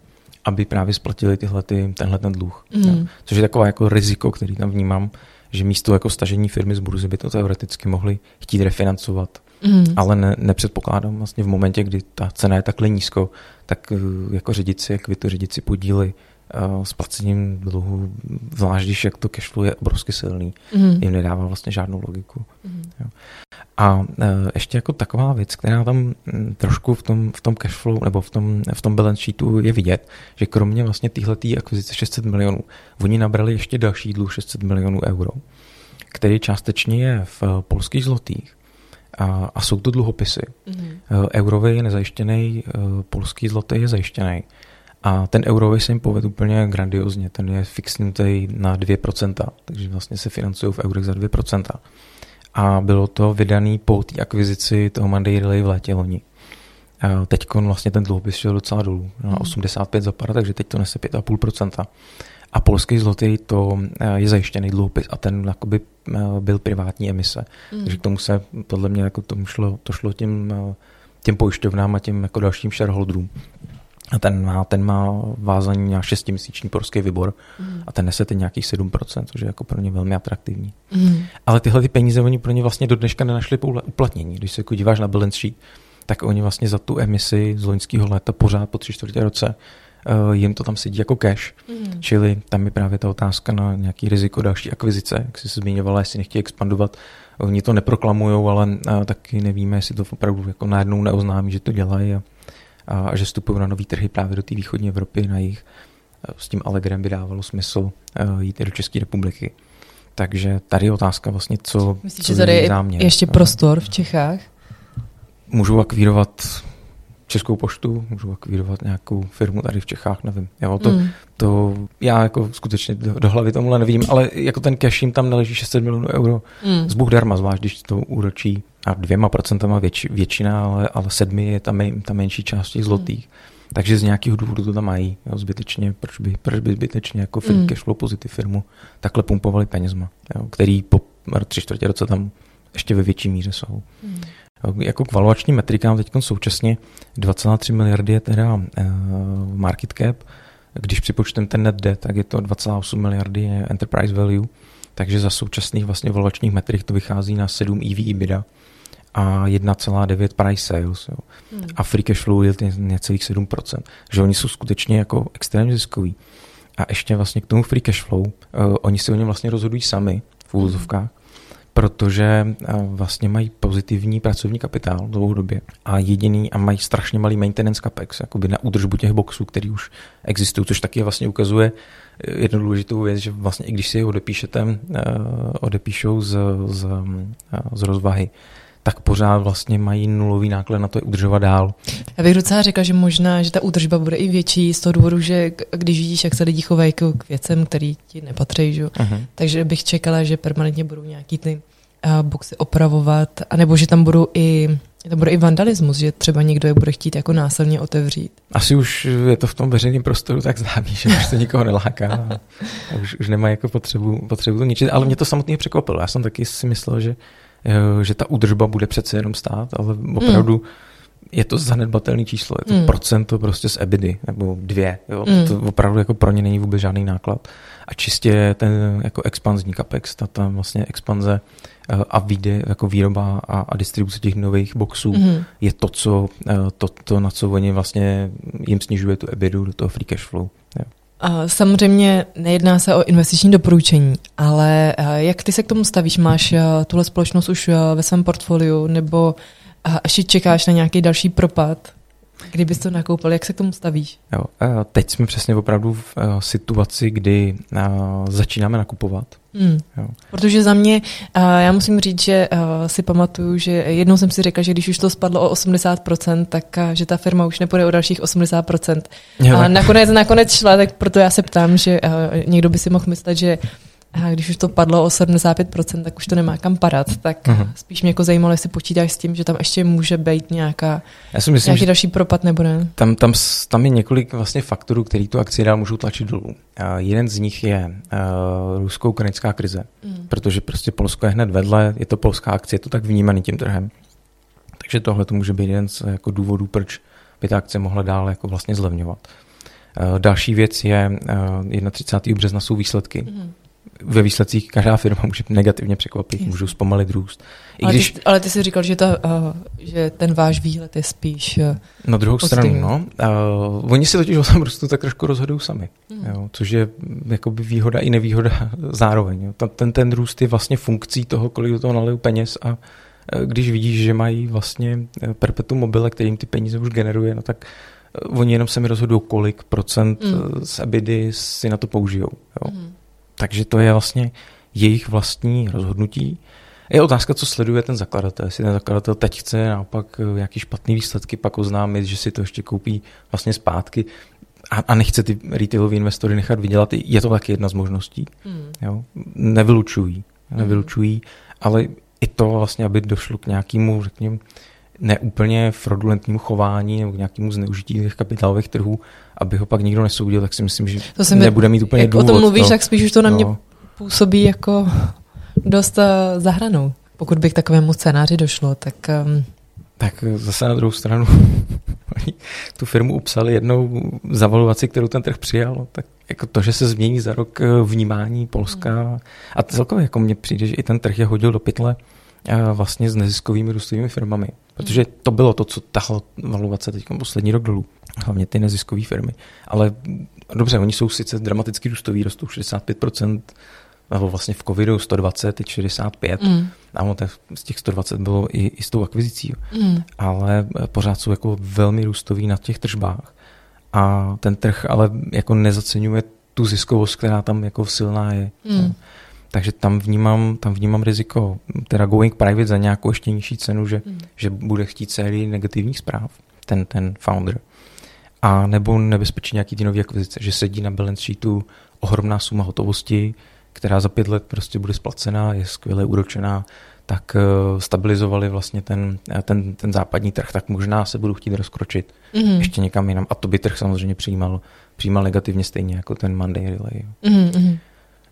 Speaker 2: aby právě splatili tyhle, ty, tenhle ten dluh. Mm. Což je takové jako riziko, který tam vnímám, že místo jako stažení firmy z burzy by to teoreticky mohli chtít refinancovat. Mm. Ale ne, nepředpokládám vlastně v momentě, kdy ta cena je takhle nízko, tak uh, jako řídit si, jak řídit si podíly uh, s placením dluhu, zvlášť když jak to cashflow je obrovsky silný, mm. jim nedává vlastně žádnou logiku. Mm. Jo. A e, ještě jako taková věc, která tam trošku v tom, v tom cashflow nebo v tom, v tom balance sheetu je vidět, že kromě vlastně téhletý akvizice 600 milionů, oni nabrali ještě další dluh 600 milionů euro, který částečně je v polských zlotých a, a jsou to dluhopisy. Mm-hmm. Eurový je nezajištěný, polský zlotý je zajištěný. A ten eurový se jim povedl úplně grandiozně, ten je fixnutý na 2%, takže vlastně se financují v eurech za 2% a bylo to vydaný po té akvizici toho Monday Relay v létě loni. Teď vlastně ten dluhopis šel docela dolů, na 85 hmm. za par, takže teď to nese 5,5%. A polský zlotý to eh, je zajištěný dluhopis a ten jakoby eh, byl privátní emise. Mm. Takže k tomu se podle mě jako tomu šlo, to šlo těm, eh, těm pojišťovnám a těm jako dalším shareholderům. A ten má, ten má vázaný na šestiměsíční porský výbor mm. a ten nese teď nějakých 7%, což je jako pro ně velmi atraktivní. Mm. Ale tyhle ty peníze oni pro ně vlastně do dneška nenašli uplatnění. Když se jako díváš na balance sheet, tak oni vlastně za tu emisi z loňského léta pořád po tři čtvrtě roce uh, jim to tam sedí jako cash. Mm. Čili tam je právě ta otázka na nějaký riziko další akvizice, jak jsi se zmiňovala, jestli nechtějí expandovat. Oni to neproklamují, ale uh, taky nevíme, jestli to opravdu jako najednou neoznámí, že to dělají. A, a že vstupují na nové trhy právě do té východní Evropy na jich. S tím Allegrem by dávalo smysl eh, jít i do České republiky. Takže tady je otázka vlastně, co,
Speaker 1: Myslíš, co že tady je záměr. ještě prostor v Čechách?
Speaker 2: Můžu akvírovat Českou poštu, můžu akvírovat nějakou firmu tady v Čechách, nevím. Jo, to, mm. to já jako skutečně do, do hlavy tomuhle nevím, ale jako ten cash jim tam naleží 600 milionů euro mm. z Bůh darma, zvlášť když to úročí a dvěma procentama věč, většina, ale, ale sedmi je ta, men, ta menší část těch zlotých. Mm. Takže z nějakého důvodu to tam mají. Jo, zbytečně, proč by, proč by zbytečně jako firm, mm. cashflow pozitiv firmu takhle pumpovali penězma, jo, který po tři čtvrtě roce tam ještě ve větší míře jsou. Mm. Jako k valuačním metrikám teď současně 2,3 miliardy je teda uh, market cap, když připočtem ten net debt, tak je to 2,8 miliardy je enterprise value, takže za současných vlastně valuačních metrik to vychází na 7 EV EBITDA a 1,9 price sales. Jo. Hmm. A free cash flow je necelých 7%. Že oni jsou skutečně jako extrémně ziskoví. A ještě vlastně k tomu free cash flow, uh, oni si o něm vlastně rozhodují sami v úvozovkách, protože uh, vlastně mají pozitivní pracovní kapitál dlouhodobě a jediný a mají strašně malý maintenance capex, jakoby na údržbu těch boxů, který už existují, což taky vlastně ukazuje eh, jednu důležitou věc, že vlastně i když si je odepíšete, uh, odepíšou z, z, z rozvahy, tak pořád vlastně mají nulový náklad na to je udržovat dál.
Speaker 1: Já bych docela řekla, že možná, že ta údržba bude i větší z toho důvodu, že když vidíš, jak se lidi chovají k věcem, který ti nepatří, že? Uh-huh. takže bych čekala, že permanentně budou nějaký ty uh, boxy opravovat, anebo že tam budou i tam bude i vandalismus, že třeba někdo je bude chtít jako násilně otevřít.
Speaker 2: Asi už je to v tom veřejném prostoru tak známý, že už se nikoho neláká a, už, už nemá jako potřebu, potřebu to ničit, ale mě to samotně překvapilo. Já jsem taky si myslel, že že ta údržba bude přece jenom stát, ale opravdu je to zanedbatelné číslo, je to mm. procento prostě z EBIDy, nebo dvě, jo? Mm. To opravdu jako pro ně není vůbec žádný náklad. A čistě ten jako expanzní capex, ta, ta vlastně expanze eh, a výjde jako výroba a, a distribuce těch nových boxů
Speaker 1: Mm.
Speaker 2: je to, co, eh, to, to, na co oni vlastně jim snižuje tu EBIDu do toho free cash flow. Jo.
Speaker 1: Samozřejmě nejedná se o investiční doporučení, ale eh, jak ty se k tomu stavíš? Máš eh, tuhle společnost už eh, ve svém portfoliu nebo ještě čekáš na nějaký další propad? Kdybys to nakoupil, jak se k tomu stavíš?
Speaker 2: Jo. a Teď jsme přesně opravdu v eh, situaci, kdy eh, začínáme nakupovat.
Speaker 1: Hmm.
Speaker 2: Jo.
Speaker 1: Protože za mě, já musím říct, že si pamatuju, že jednou jsem si řekla, že když už to spadlo o 80%, tak že ta firma už nepůjde o dalších 80%.
Speaker 2: Jo,
Speaker 1: A nakonec, nakonec šla, tak proto já se ptám, že někdo by si mohl myslet, že uh, když už to padlo o 75%, tak už to nemá kam padat. Tak uh,
Speaker 2: Mhm.
Speaker 1: spíš mě jako zajímalo, jestli počítáš s tím, že tam ještě může být nějaká,
Speaker 2: Já si myslím,
Speaker 1: nějaký
Speaker 2: že
Speaker 1: další propad nebo ne.
Speaker 2: tam, tam, tam je několik vlastně faktorů, který tu akci dál můžou tlačit dolů. A jeden z nich je uh, rusko-ukrajinská krize,
Speaker 1: Mm.
Speaker 2: protože prostě Polsko je hned vedle, je to polská akcie, je to tak vnímaný tím trhem. Takže tohle to může být jeden z jako důvodů, proč by ta akce mohla dál jako vlastně zlevňovat. Uh, další věc je uh, 31. března jsou výsledky.
Speaker 1: Mm.
Speaker 2: Ve výsledcích každá firma může negativně překvapit, můžou zpomalit růst. I
Speaker 1: Ale,
Speaker 2: když
Speaker 1: ty, ale ty jsi říkal, že, ta, uh, že ten váš výhled je spíš... Uh,
Speaker 2: Na druhou
Speaker 1: Pozitivní.
Speaker 2: stranu, no. Uh, oni si totiž o tom růstu tak trošku rozhodují sami.
Speaker 1: Mm.
Speaker 2: Jo, což je mm, jakoby výhoda i nevýhoda zároveň. Jo. Ta- Ten, ten růst je vlastně funkcí toho, kolik do toho naliju peněz a eh, když vidíš, že mají vlastně eh, perpetuum mobile, kterým ty peníze už generuje, no tak eh, oni jenom sami rozhodují, kolik procent
Speaker 1: Mm.
Speaker 2: z EBIDy si na to použijou. Jo.
Speaker 1: mm.
Speaker 2: Takže to je vlastně jejich vlastní rozhodnutí. Je otázka, co sleduje ten zakladatel. Jestli ten zakladatel teď chce naopak eh, nějaký špatný výsledky pak oznámit, že si to ještě koupí vlastně zpátky a, a nechce ty retailoví investory nechat vydělat, je to taky jedna z možností.
Speaker 1: Mm.
Speaker 2: Jo? Nevylučují, nevylučují, ale i to vlastně, aby došlo k nějakému, řekněme, neúplně fraudulentnímu chování nebo k nějakému zneužití těch kapitálových trhů, aby ho pak nikdo nesoudil, tak si myslím, že
Speaker 1: To se mi-
Speaker 2: nebude mít úplně
Speaker 1: Jak
Speaker 2: důvod.
Speaker 1: o tom mluvíš,
Speaker 2: to,
Speaker 1: tak spíš už to na mě
Speaker 2: no.
Speaker 1: působí jako dost uh, zahranou. Pokud by k takovému scénáři došlo, tak um,
Speaker 2: Tak zase na druhou stranu oni tu firmu upsali jednou zavaluaci, kterou ten trh přijal. no, Tak jako to, že se změní za rok eh, vnímání Polska a celkově jako mně přijde, že i ten trh je hodil do pytle eh, vlastně s neziskovými růstovými firmami. Protože to bylo to, co tahlo valuace teď poslední rok dolů. Hlavně ty neziskové firmy. Ale dobře, oni jsou sice dramaticky růstoví, rostou 65%, nebo vlastně v covidu 120, teď 65.
Speaker 1: mm,
Speaker 2: A ono těch- z těch 120 bylo i, i s tou akvizicí.
Speaker 1: mm,
Speaker 2: ale eh, pořád jsou jako velmi růstový na těch tržbách. A ten trh ale jako nezaceňuje tu ziskovost, která tam jako silná je.
Speaker 1: mm,
Speaker 2: Takže tam vnímám, tam vnímám riziko, teda going private za nějakou ještě nižší cenu, že,
Speaker 1: mm.
Speaker 2: že bude chtít sérii negativních zpráv, ten, ten founder. A nebo nebezpečí nějaký ty nový akvizice, že sedí na balance sheetu ohromná suma hotovosti, která za pět let prostě bude splacená, je skvěle úročená, tak eh, stabilizovali vlastně ten, eh, ten, ten západní trh, tak možná se budou chtít rozkročit
Speaker 1: Mm,
Speaker 2: ještě někam jinam. A to by trh samozřejmě přijímal, přijímal negativně stejně jako ten Monday Relay. jo.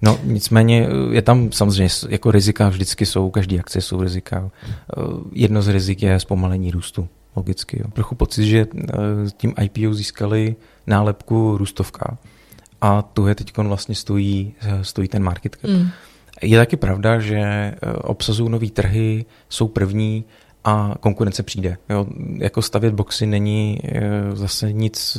Speaker 2: No nicméně eh, je tam samozřejmě jako rizika vždycky jsou, každý akcie jsou rizika. Eh, Jedno z rizik je zpomalení růstu, logicky. Jo. Trochu pocit, že eh, tím IPO získali nálepku růstovka a tu je teď vlastně stojí, stojí ten market cap.
Speaker 1: Mm.
Speaker 2: Je taky pravda, že obsazují nový trhy, jsou první a konkurence přijde. Jo, jako stavět boxy není zase nic,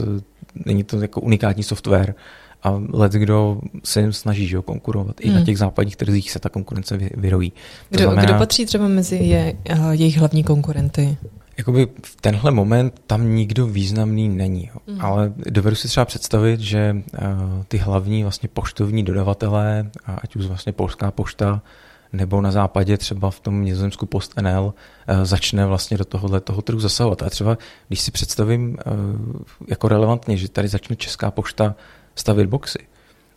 Speaker 2: není to jako unikátní software a let, kdo se jim snaží že jo, konkurovat. I na
Speaker 1: Hmm.
Speaker 2: těch západních trzích se ta konkurence vy, vyrojí.
Speaker 1: Kdo,
Speaker 2: znamená,
Speaker 1: kdo patří třeba mezi je, uh, jejich hlavní konkurenty?
Speaker 2: Jakoby v tenhle moment tam nikdo významný není, jo.
Speaker 1: Mm.
Speaker 2: ale dovedu si třeba představit, že uh, ty hlavní vlastně poštovní dodavatelé, ať už vlastně Polská pošta, nebo na západě třeba v tom nizozemsku Post NL, uh, začne vlastně do tohohle toho trhu zasahovat. A třeba, když si představím jako relevantně, že tady začne Česká pošta stavět boxy,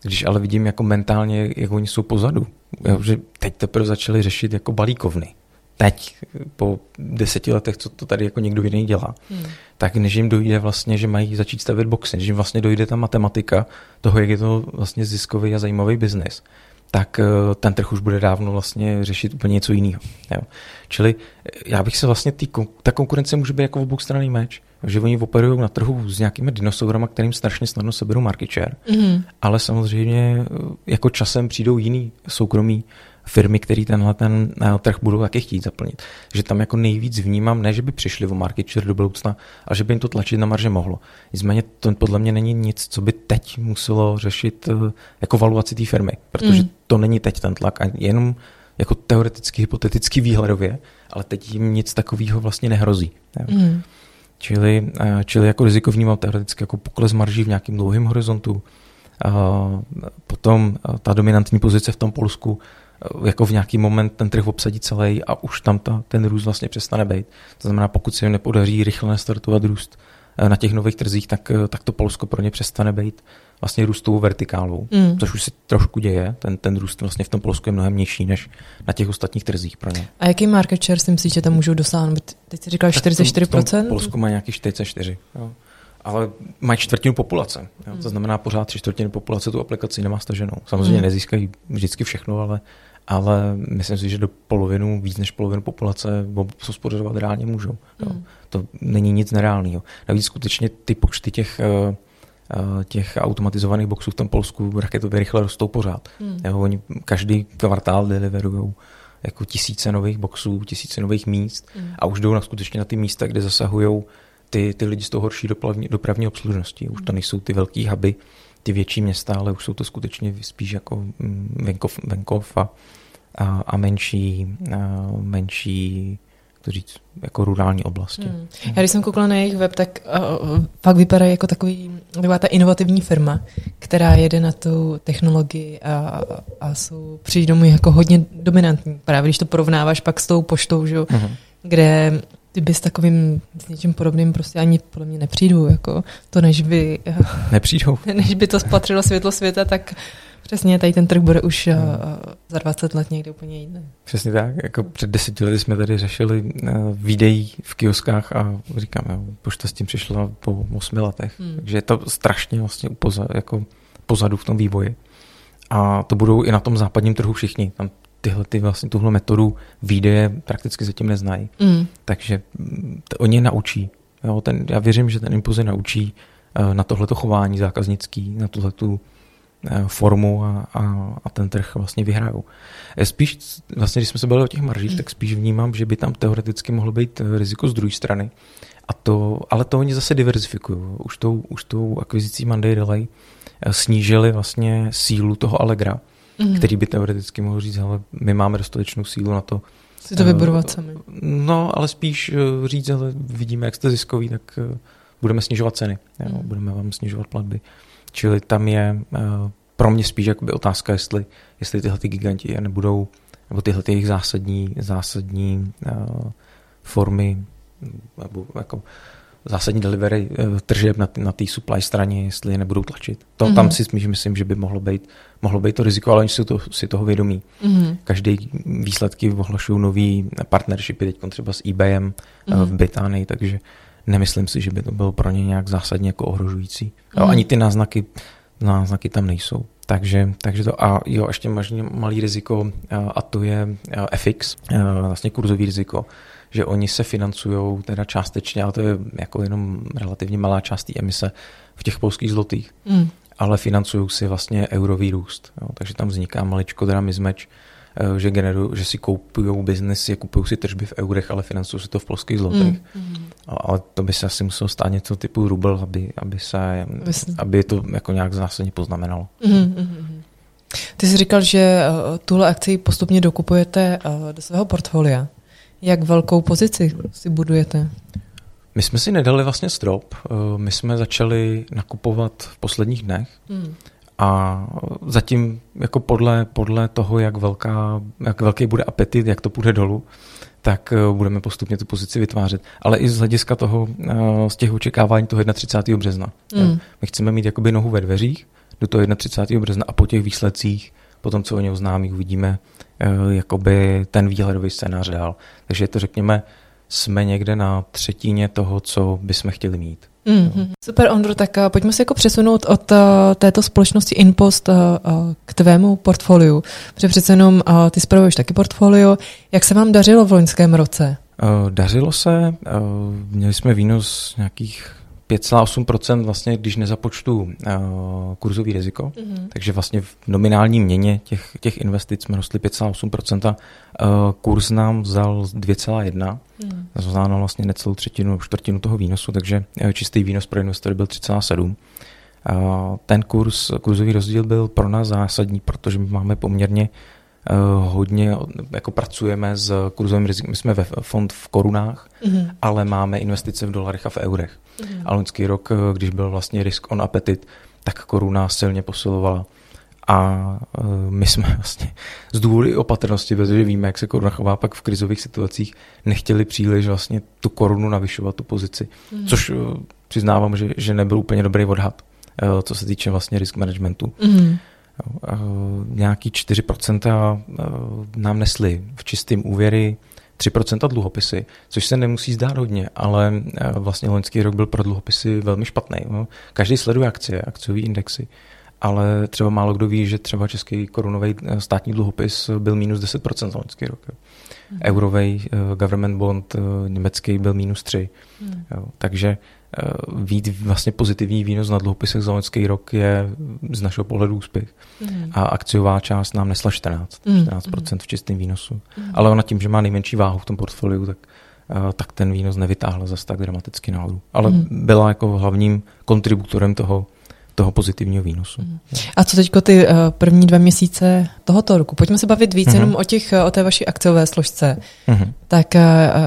Speaker 2: když ale vidím jako mentálně, jak oni jsou pozadu, jo, že teď teprve začali řešit jako balíkovny. Teď, po deseti letech, co to tady jako někdo jiný dělá,
Speaker 1: Hmm.
Speaker 2: tak než jim dojde vlastně, že mají začít stavět boxy, než jim vlastně dojde ta matematika toho, jak je to vlastně ziskový a zajímavý biznis, tak eh, ten trh už bude dávno vlastně řešit úplně něco jiného. Jo. Čili eh, já bych se vlastně, tý, ta konkurence může být jako obou stranný meč, že oni operují na trhu s nějakými dinosaurama, kterým strašně snadno seberou market share, mm-hmm. ale samozřejmě eh, jako časem přijdou jiný soukromí firmy, které tenhle ten trh budou taky chtít zaplnit. Že tam jako nejvíc vnímám, ne, že by přišli o market share do budoucna, ale že by jim to tlačit na marže mohlo. Nicméně to podle mě není nic, co by teď muselo řešit eh, jako valuaci té firmy, protože mm. to není teď ten tlak a jenom jako teoreticky, hypoteticky výhledově, ale teď jim nic takového vlastně nehrozí. Mm. Čili, eh, čili jako riziko vnímám teoreticky jako pokles marží v nějakém dlouhém horizontu, potom eh, ta dominantní pozice v tom Polsku Eh, jako v nějaký moment ten trh obsadí celý a už tam ta, ten růst vlastně přestane být. To znamená, pokud se jim nepodaří rychle nastartovat růst eh, na těch nových trzích, tak, eh, tak to Polsko pro ně přestane být vlastně růstovou vertikálou, mm. což už se trošku děje. Ten, ten růst vlastně v tom Polsku je mnohem nižší než na těch ostatních trzích pro ně.
Speaker 1: A jaký market share si myslíš, že tam můžou dosáhnout? Teď jsi říkal 44%?
Speaker 2: Polsko má nějaký 44. Jo ale mají čtvrtinu populace. Jo. To znamená, pořád tři čtvrtiny populace tu aplikaci nemá staženou. Samozřejmě hmm. nezískají vždycky všechno, ale, ale myslím si, že do polovinu, víc než polovinu populace hospodařovat reálně můžou. Jo. Hmm. To není nic nereálného. Navíc skutečně ty počty těch uh, těch automatizovaných boxů v tom Polsku raketově rychle rostou pořád. Hmm. Jo, oni každý kvartál deliverují jako tisíce nových boxů, tisíce nových míst hmm. a už jdou na skutečně na ty místa, kde zasahují ty, ty lidi z toho horší dopravní, dopravní obslužnosti. Už to hmm. nejsou ty velký huby, ty větší města, ale už jsou to skutečně spíš jako mm, venkov, venkov a, a, a menší, a menší to říct, jako rurální oblasti. Hmm.
Speaker 1: Já když jsem koukala na jejich web, tak uh, fakt vypadá jako takový, taková ta inovativní firma, která jede na tu technologii a, a jsou, přijde domů jako hodně dominantní. Právě když to porovnáváš pak s tou poštou, že, uh-huh. kde ty bys takovým s něčím podobným prostě ani podle mě nepřijdu. Jako to, než by...
Speaker 2: Nepřijdou.
Speaker 1: Než by to spatřilo světlo světa, tak přesně tady ten trh bude už no. za 20 let někde úplně jiný.
Speaker 2: Přesně tak. Jako před deseti lety jsme tady řešili uh, videí v kioskách a říkám, jo, pošta s tím přišla po osmi letech. Hmm. Takže je to strašně vlastně upoza, jako pozadu v tom vývoji. A to budou i na tom západním trhu všichni. Tam tyhle, ty vlastně tuhle metodu výdeje prakticky zatím neznají. Mm. Takže to, oni je naučí. Jo, ten, já věřím, že ten impuls je naučí uh, na tohleto chování zákaznický, na tuhletu uh, formu a, a, a ten trh vlastně vyhrajou. Spíš, vlastně, když jsme se bavili o těch maržích, tak spíš vnímám, že by tam teoreticky mohlo být eh, riziko z druhé strany. A to, ale to oni zase diverzifikují. Už tou, už tou akvizicí Monday Relay snížili vlastně sílu toho Allegra mm. který by teoreticky mohl říct, ale my máme dostatečnou sílu na to.
Speaker 1: Si to vybudovat sami.
Speaker 2: No, ale spíš eh, říct, ale vidíme, jak jste ziskový, tak eh, budeme snižovat ceny, jo, mm. budeme vám snižovat platby. Čili tam je eh, pro mě spíš jakoby otázka, jestli, jestli tyhle ty giganti nebudou, nebo tyhle ty jejich zásadní, zásadní formy, nebo jako zásadní delivery eh, tržeb na, na té supply straně, jestli je nebudou tlačit. To, mm-hmm. Tam si myslím, že by mohlo být, mohlo být to riziko, ale oni si, to, si toho vědomí. Mm-hmm. Každý výsledky ohlašují nový partnershipy, teď třeba s eBayem mm-hmm. v Británii, takže nemyslím si, že by to bylo pro ně nějak zásadně jako ohrožující. Jo, ani ty náznaky, náznaky tam nejsou. Takže, takže to a jo, ještě malý riziko a to je FX, vlastně kurzový riziko že oni se financují teda částečně, ale to je jako jenom relativně malá část té emise v těch polských zlotých, mm. ale financují si vlastně eurový růst. Jo, takže tam vzniká maličko teda mizmeč, eh, že, generují, že si koupují biznesy, kupují si tržby v eurech, ale financují si to v polských zlotých. Mm. Ale to by se asi muselo stát něco typu rubel, aby, aby, se, aby to jako nějak zásadně poznamenalo. Mm. Mm.
Speaker 1: Ty jsi říkal, že eh, tuhle akci postupně dokupujete eh, do svého portfolia. Jak velkou pozici si budujete?
Speaker 2: My jsme si nedali vlastně strop. Eh, my jsme začali nakupovat v posledních dnech. Hmm. A zatím jako podle, podle toho, jak, velká, jak velký bude apetit, jak to půjde dolů, tak eh, budeme postupně tu pozici vytvářet. Ale i z hlediska toho, eh, z těch očekávání toho 31. března. Mm. My chceme mít jakoby nohu ve dveřích do toho 31. března a po těch výsledcích, po tom, co o ně oznámí, uvidíme, Eh, jakoby ten výhledový scénář dál. Takže je to, řekněme, jsme někde na třetině toho, co bychom chtěli mít.
Speaker 1: Mm-hmm. Super, Ondro, tak uh, pojďme se jako přesunout od uh, této společnosti Inpost uh, k tvému portfoliu. Protože přece jenom uh, ty spravuješ taky portfolio. Jak se vám dařilo v loňském roce?
Speaker 2: Uh, dařilo se, uh, měli jsme výnos nějakých 5,8%, vlastně, když nezapočtu uh, kurzový riziko. Mm-hmm. Takže vlastně v nominální měně těch, těch investic jsme rostli 5,8%. Uh, kurz nám vzal 2,1%. Mm. To znamená vlastně necelou třetinu, čtvrtinu toho výnosu, takže čistý výnos pro investory byl 3,7%. Uh, ten kurz, kurzový rozdíl byl pro nás zásadní, protože my máme poměrně uh, hodně, jako pracujeme s kurzovým rizikem. My jsme ve fond v korunách, mm-hmm. ale máme investice v dolarech a v eurech. Mm. A loňský rok, eh, když byl vlastně risk on appetit, tak koruna silně posilovala. A uh, my jsme vlastně z důvodu opatrnosti, protože víme, jak se koruna chová pak v krizových situacích, nechtěli příliš vlastně tu korunu navyšovat, tu pozici. Mm. Což přiznávám, že, že nebyl úplně dobrý odhad, co se týče vlastně risk managementu. Mm. Uh, nějaký 4% uh, nám nesli v čistým úvěry, 3% dluhopisy, což se nemusí zdát hodně, ale eh, vlastně loňský rok byl pro dluhopisy velmi špatný. No. Každý sleduje akcie, akciové indexy, ale třeba málo kdo ví, že třeba český korunový eh, státní dluhopis byl minus 10% loňský rok. Jo. Hmm. Eurový uh, government bond německý byl minus 3. Hmm. Jo. Takže uh, vít vlastně pozitivní výnos na dluhopisech za loňský rok je z našeho pohledu úspěch. Hmm. A akciová část nám nesla 14, hmm. 14% v čistém výnosu. Hmm. Ale ona tím, že má nejmenší váhu v tom portfoliu, tak uh, tak ten výnos nevytáhla zase tak dramaticky nahoru. Ale hmm. byla jako hlavním kontributorem toho toho pozitivního výnosu. Mhm.
Speaker 1: A co teďko ty uh, první dva měsíce tohoto roku? Pojďme se bavit víc uh-huh. jenom o, těch, o té vaší akciové složce. Uh-huh. Tak uh,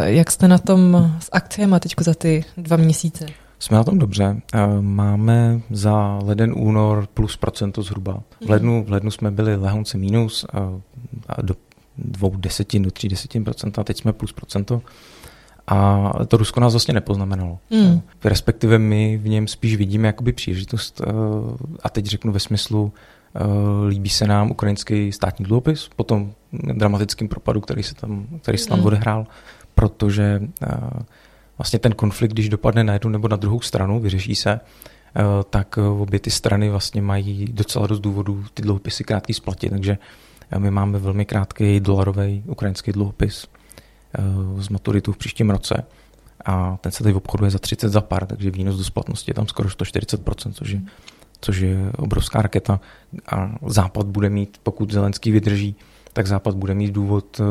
Speaker 1: jak jste na tom s akciemi teďko za ty dva měsíce?
Speaker 2: Jsme na tom dobře. Máme za leden, únor plus procento zhruba. V lednu, v lednu jsme byli lehonce minus a do dvou desetin, do tří desetin procenta, teď jsme plus procento. A to Rusko nás vlastně nepoznamenalo. Mm. Respektive my v něm spíš vidíme jakoby příležitost, eh, a teď řeknu ve smyslu, eh, líbí se nám ukrajinský státní dluhopis po tom dramatickém propadu, který se tam, který se tam mm. odehrál, protože eh, vlastně ten konflikt, když dopadne na jednu nebo na druhou stranu, vyřeší se, tak obě ty strany vlastně mají docela dost důvodů ty dluhopisy krátký splatit, takže my máme velmi krátký dolarový ukrajinský dluhopis, z maturitu v příštím roce a ten se tady obchoduje za 30 za pár, takže výnos do splatnosti je tam skoro 140%, což je, což je obrovská raketa a Západ bude mít, pokud Zelenský vydrží, tak Západ bude mít důvod eh,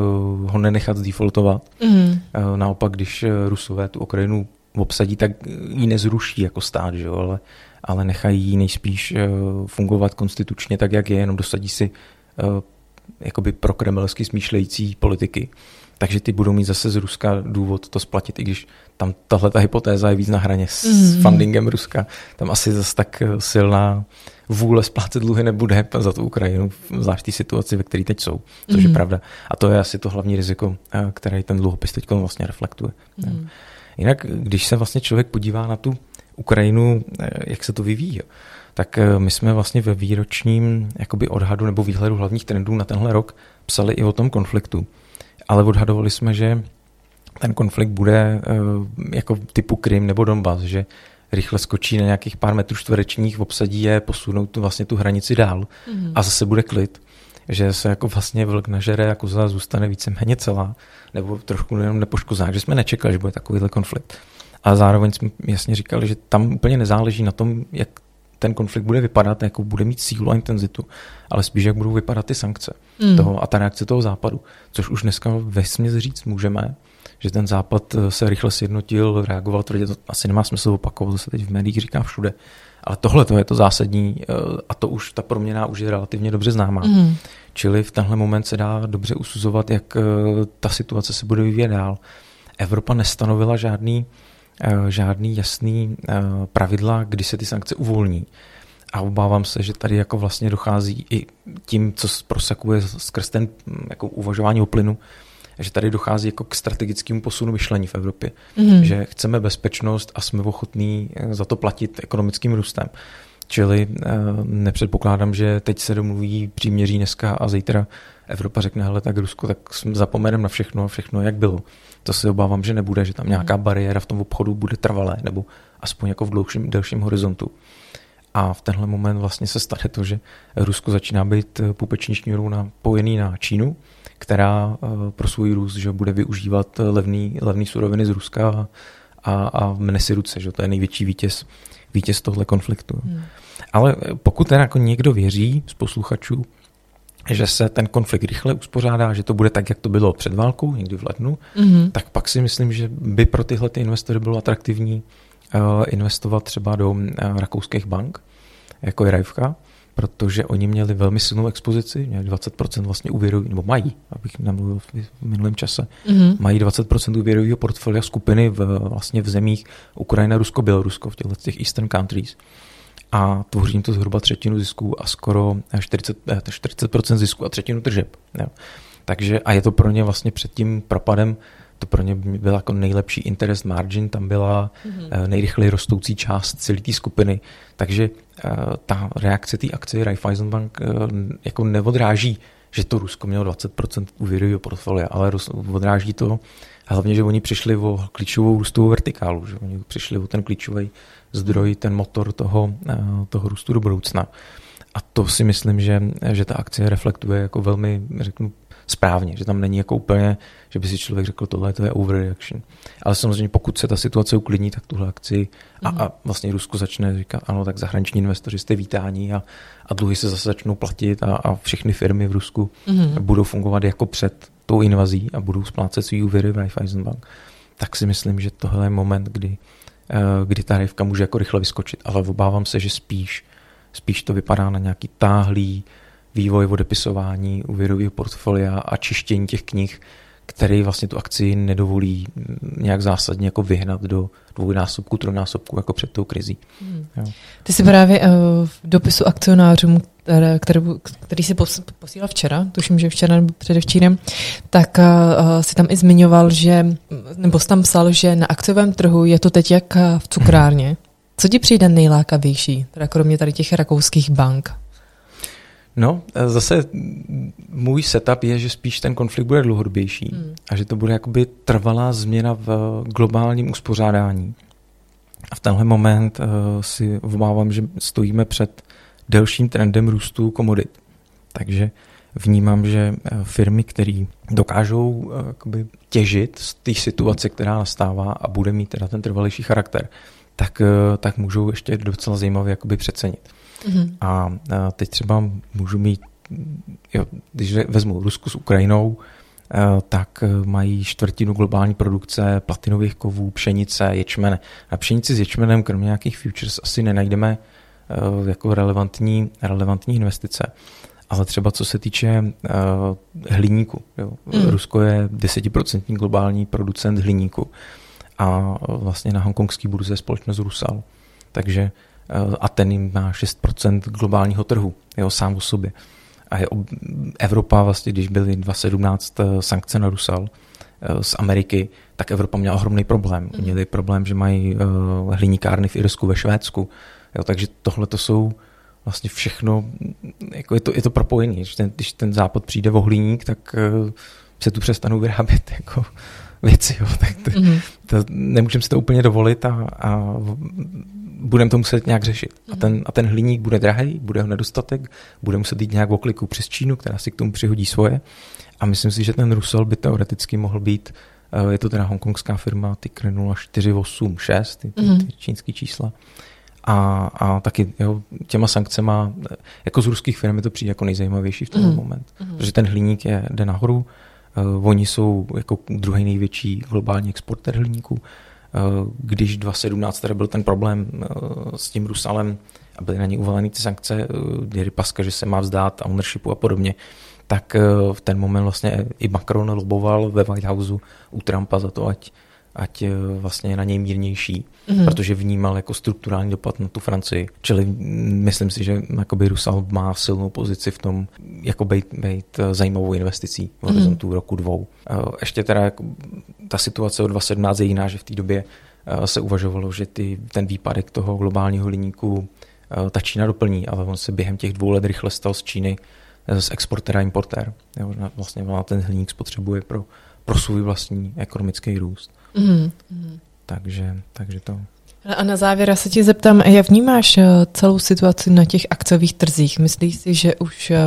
Speaker 2: ho nenechat zdefaultovat. Mm. Naopak, když Rusové tu Ukrajinu obsadí, tak ji nezruší jako stát, že jo? Ale, ale nechají ji nejspíš fungovat konstitučně tak, jak je, jenom dosadí si jakoby pro kremelsky smýšlející politiky takže ty budou mít zase z Ruska důvod to splatit, i když tam tahle ta hypotéza je víc na hraně s mm. fundingem Ruska. Tam asi zase tak eh, silná vůle splácet dluhy nebude za tu Ukrajinu, zvlášť té situaci, ve které teď jsou, což mm. je mhm. pravda. A to je asi to hlavní riziko, eh, které ten dluhopis teď vlastně reflektuje. Mm. Jinak, když se vlastně člověk podívá na tu Ukrajinu, jak se to vyvíjí, tak my jsme vlastně ve výročním jakoby odhadu nebo výhledu hlavních trendů na tenhle rok psali i o tom konfliktu ale odhadovali jsme, že ten konflikt bude eh, jako typu Krym nebo Donbass, že rychle skočí na nějakých pár metrů čtverečních, obsadí je, posunou tu, vlastně tu hranici dál mm-hmm. a zase bude klid. Že se jako vlastně vlk nažere a koza zůstane víceméně celá, nebo trošku jenom nepoškozá, že jsme nečekali, že bude takovýhle konflikt. A zároveň jsme jasně říkali, že tam úplně nezáleží na tom, jak ten konflikt bude vypadat, jako bude mít sílu a intenzitu, ale spíš jak budou vypadat ty sankce mm. toho a ta reakce toho západu, což už dneska ve směs říct můžeme, že ten západ eh, se rychle sjednotil, reagoval tvrdě, to asi nemá smysl opakovat, to se teď v médiích říká všude. Ale tohle to je to zásadní eh, a to už, ta proměna už je relativně dobře známá. Mm. Čili v tenhle moment se dá dobře usuzovat, jak eh, ta situace se bude vyvíjet dál. Evropa nestanovila žádný žádný jasný eh, pravidla, kdy se ty sankce uvolní. A obávám se, že tady jako vlastně dochází i tím, co prosakuje skrz ten mm, jako uvažování o plynu, že tady dochází jako k strategickému posunu myšlení v Evropě. Mm-hmm. Že chceme bezpečnost a jsme ochotní eh, za to platit ekonomickým růstem. Čili nepředpokládám, že teď se domluví příměří dneska a zítra Evropa řekne, hele, tak Rusko, tak zapomeneme na všechno a všechno, jak bylo. To se obávám, že nebude, že tam nějaká bariéra v tom obchodu bude trvalé, nebo aspoň jako v dlouhším, delším horizontu. A v tenhle moment vlastně se stane to, že Rusko začíná být pupeční šňůrou napojený na Čínu, která eh, pro svůj růst že bude využívat levný, levný suroviny z Ruska a, a, a mne si ruce, že to je největší vítěz, vítěz tohle konfliktu. Hmm. Ale pokud ten jako někdo věří z posluchačů, že se ten konflikt rychle uspořádá, že to bude tak, jak to bylo před válkou, někdy v lednu, mm-hmm. tak pak si myslím, že by pro tyhle ty investory bylo atraktivní uh, investovat třeba do uh, rakouských bank, jako je Rajvka, protože oni měli velmi silnou expozici, měli 20% vlastně úvěru, nebo mají, abych nemluvil v minulém čase, mm-hmm. mají 20% úvěrového portfolia skupiny v, vlastně v zemích Ukrajina, Rusko, Bělorusko, v těchto těch Eastern countries a tvoří to zhruba třetinu zisku a skoro 40, 40% eh, zisku a třetinu tržeb. Jo. Takže a je to pro ně vlastně před tím propadem to pro ně byl jako nejlepší interest margin, tam byla mm-hmm. nejrychleji rostoucí část celé té skupiny, takže ta reakce té akcie Raiffeisenbank uh, jako neodráží, že to Rusko mělo 20% úvěrového portfolia, ale odráží to hlavně, že oni přišli o klíčovou růstovou vertikálu, že oni přišli o ten klíčový zdroj, ten motor toho, eh, toho růstu do budoucna. A to si myslím, že, že ta akcie reflektuje jako velmi, řeknu, správně, že tam není jako úplně, že by si člověk řekl, tohle to je overreaction. Ale samozřejmě pokud se ta situace uklidní, tak tuhle akci a, a vlastně Rusko začne říkat, ano, tak zahraniční investoři jste vítáni a, a dluhy se zase začnou platit a, a všechny firmy v Rusku mm-hmm. budou fungovat jako před tou invazí a budou splácet svý úvěry v Raiffeisenbank. Tak si myslím, že tohle je moment, kdy kdy ta rivka může jako rychle vyskočit, ale obávám se, že spíš, spíš to vypadá na nějaký táhlý vývoj odepisování úvěrového portfolia a čištění těch knih, který vlastně tu akci nedovolí nějak zásadně jako vyhnat do dvojnásobku, trojnásobku jako před tou krizí. Hmm.
Speaker 1: Jo. Ty jsi právě uh, v dopisu akcionářům, který, který si posílal včera, tuším, že včera nebo předevčírem, tak uh, si tam i zmiňoval, že, nebo jsi tam psal, že na akciovém trhu je to teď jak v cukrárně. Co ti přijde nejlákavější, teda kromě tady těch rakouských bank?
Speaker 2: No, zase můj setup je, že spíš ten konflikt bude dlouhodobější hmm. a že to bude jakoby trvalá změna v globálním uspořádání. A v tenhle moment uh, si obávám, že stojíme před delším trendem růstu komodit. Takže vnímám, že eh, firmy, které dokážou uh, jakoby, těžit z té situace, která nastává a bude mít teda ten trvalější charakter, tak, uh, tak můžou ještě docela zajímavě jakoby přecenit. Mm-hmm. A teď třeba můžu mít, jo, když vezmu Rusko s Ukrajinou, tak mají čtvrtinu globální produkce platinových kovů, pšenice, ječmene. A pšenici s ječmenem, kromě nějakých futures, asi nenajdeme jako relevantní, relevantní investice. Ale třeba co se týče uh, hliníku. Jo. Mm. Rusko je desetiprocentní globální producent hliníku a vlastně na hongkongské burze je společnost Rusal. Takže Eh, a ten jim má 6% globálního trhu, jeho sám o sobě. A je Evropa vlastně, když byly 2017 eh, sankce na Rusal eh, z Ameriky, tak Evropa měla ohromný problém. Mm. Měli problém, že mají hliníkárny v Irsku, ve Švédsku. Jo, takže tohle to jsou vlastně všechno, jako je to, je to propojené. Když ten, když ten západ přijde o hliník, tak se tu přestanou vyrábět jako věci. Jo. Tak to, mm. to, nemůžeme si to úplně dovolit a, a budeme to muset nějak řešit. A mhm. ten, a ten hliník bude drahý, bude ho nedostatek, bude muset jít nějak okliku přes Čínu, která si k tomu přihodí svoje. A myslím si, že ten Rusel by teoreticky mohl být, eh, je to teda hongkongská firma, ty 0486, ty, ty, ty čínský čísla. A, a taky jo, těma sankcema, jako z ruských firm to přijde jako nejzajímavější v ten mm. moment. Mm. Protože ten hliník je, jde nahoru, uh, oni jsou jako druhý největší globální exporter hliníku, Eh, když 2017 tady byl ten problém eh, s tím Rusalem a byly na něj uvaleny ty sankce, Jerry eh, Paska, že se má vzdát ownershipu a podobně, tak v ten moment vlastně i Macron loboval ve White Houseu u Trumpa za to, ať ať eh, vlastně je na něj mírnější, mm-hmm. protože vnímal jako strukturální dopad na tu Francii. Čili myslím si, že jakoby Rusal má silnou pozici v tom, jako být, být eh, zajímavou investicí v mhm. horizontu mm-hmm. roku dvou. Eh, ještě teda jako, ta situace od 2017 je jiná, že v té době se uvažovalo, že ty, ten výpadek toho globálního hliníku ta Čína doplní, ale on se během těch dvou let rychle stal z Číny z exportéra importér. Jo, vlastně ten hliník spotřebuje pro, pro svůj vlastní ekonomický růst. Mm-hmm. Takže, takže to.
Speaker 1: A na závěr se ti zeptám, jak vnímáš eh, celou situaci na těch akciových trzích? Myslíš si, že už eh,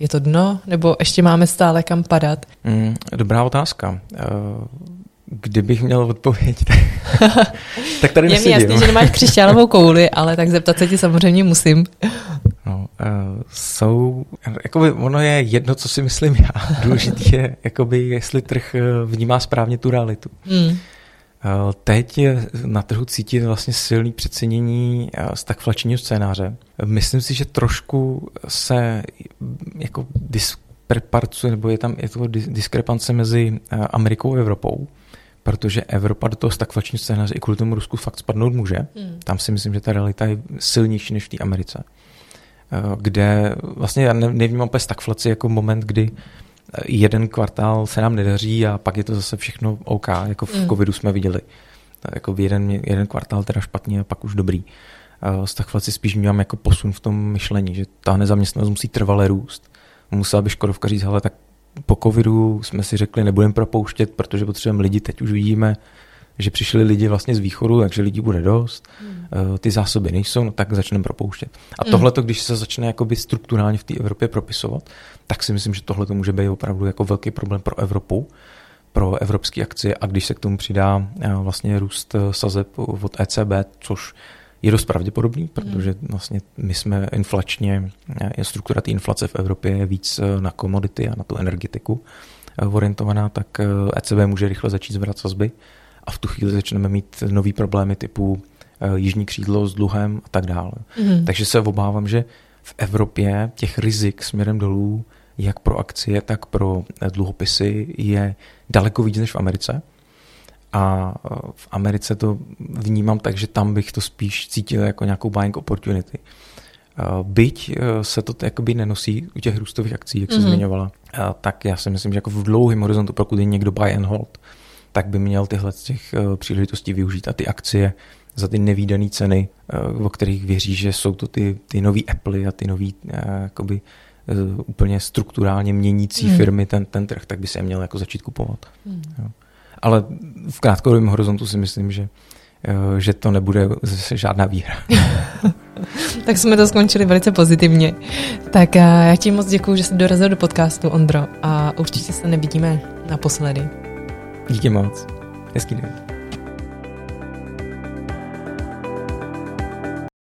Speaker 1: je to dno, nebo ještě máme stále kam padat?
Speaker 2: Mm, dobrá otázka. Eh, kdybych měl odpověď, tak, tak tady
Speaker 1: Je mi jasný, že nemáš křišťálovou kouli, ale tak zeptat se ti samozřejmě musím.
Speaker 2: No, uh, jsou, jakoby ono je jedno, co si myslím já. Důležité je, jakoby, jestli trh vnímá správně tu realitu. Hmm. Eh, teď je na trhu cítit vlastně silný přecenění eh, stagflačního scénáře. Myslím si, že trošku se jako dispreparcuje, nebo je tam je to diskrepance mezi eh, Amerikou a Evropou, protože Evropa do toho stagflačního scénáře i kvůli tomu Rusku fakt spadnout může. Hmm. Tam si myslím, že ta realita je silnější než v té Americe. Kde vlastně já nevnímám úplně stagflaci jako moment, kdy jeden kvartál se nám nedaří a pak je to zase všechno OK, jako v mm. covidu jsme viděli. Jako v jeden, jeden kvartál teda špatně a pak už dobrý. Stagflaci spíš vnímám jako posun v tom myšlení, že ta nezaměstnanost musí trvale růst. Musela by Škodovka říct, ale tak po covidu jsme si řekli, nebudeme propouštět, protože potřebujeme lidi, teď už vidíme, že přišli lidi vlastně z východu, takže lidí bude dost, mm. ty zásoby nejsou, no tak začneme propouštět. A mm. tohle, když se začne jakoby strukturálně v té Evropě propisovat, tak si myslím, že tohle to může být opravdu jako velký problém pro Evropu, pro evropské akcie a když se k tomu přidá eh, vlastně růst eh, sazeb od ECB, což je dost pravděpodobný, hmm. protože vlastně my jsme inflačně, struktura té inflace v Evropě je víc na komodity a na tu energetiku orientovaná, tak ECB může rychle začít zvrat sazby a v tu chvíli začneme mít nový problémy typu jižní křídlo s dluhem a tak dále. Mm. Takže se obávám, že v Evropě těch rizik směrem dolů, jak pro akcie, tak pro eh, dluhopisy, je daleko víc než v Americe. A eh, v Americe to vnímám tak, že tam bych to spíš cítil jako nějakou buying opportunity. Byť se to jakoby nenosí u těch růstových akcí, jak se mm-hmm. zmiňovala, tak já si myslím, že jako v dlouhém horizontu, pokud je někdo buy and hold, tak by měl tyhle z těch příležitostí využít a ty akcie za ty nevýdané ceny, o kterých věří, že jsou to ty, ty nový Apple a ty nový jakoby, úplně strukturálně měnící hmm. firmy ten, ten trh, tak by se měl jako začít kupovat. Hmm. Jo. Ale v krátkodobém horizontu si myslím, že že to nebude žádná výhra.
Speaker 1: tak jsme to skončili velice pozitivně. Tak já ti moc děkuji, že jsi dorazil do podcastu, Ondro, a určitě se nevidíme naposledy.
Speaker 2: Díky moc. Hezký den.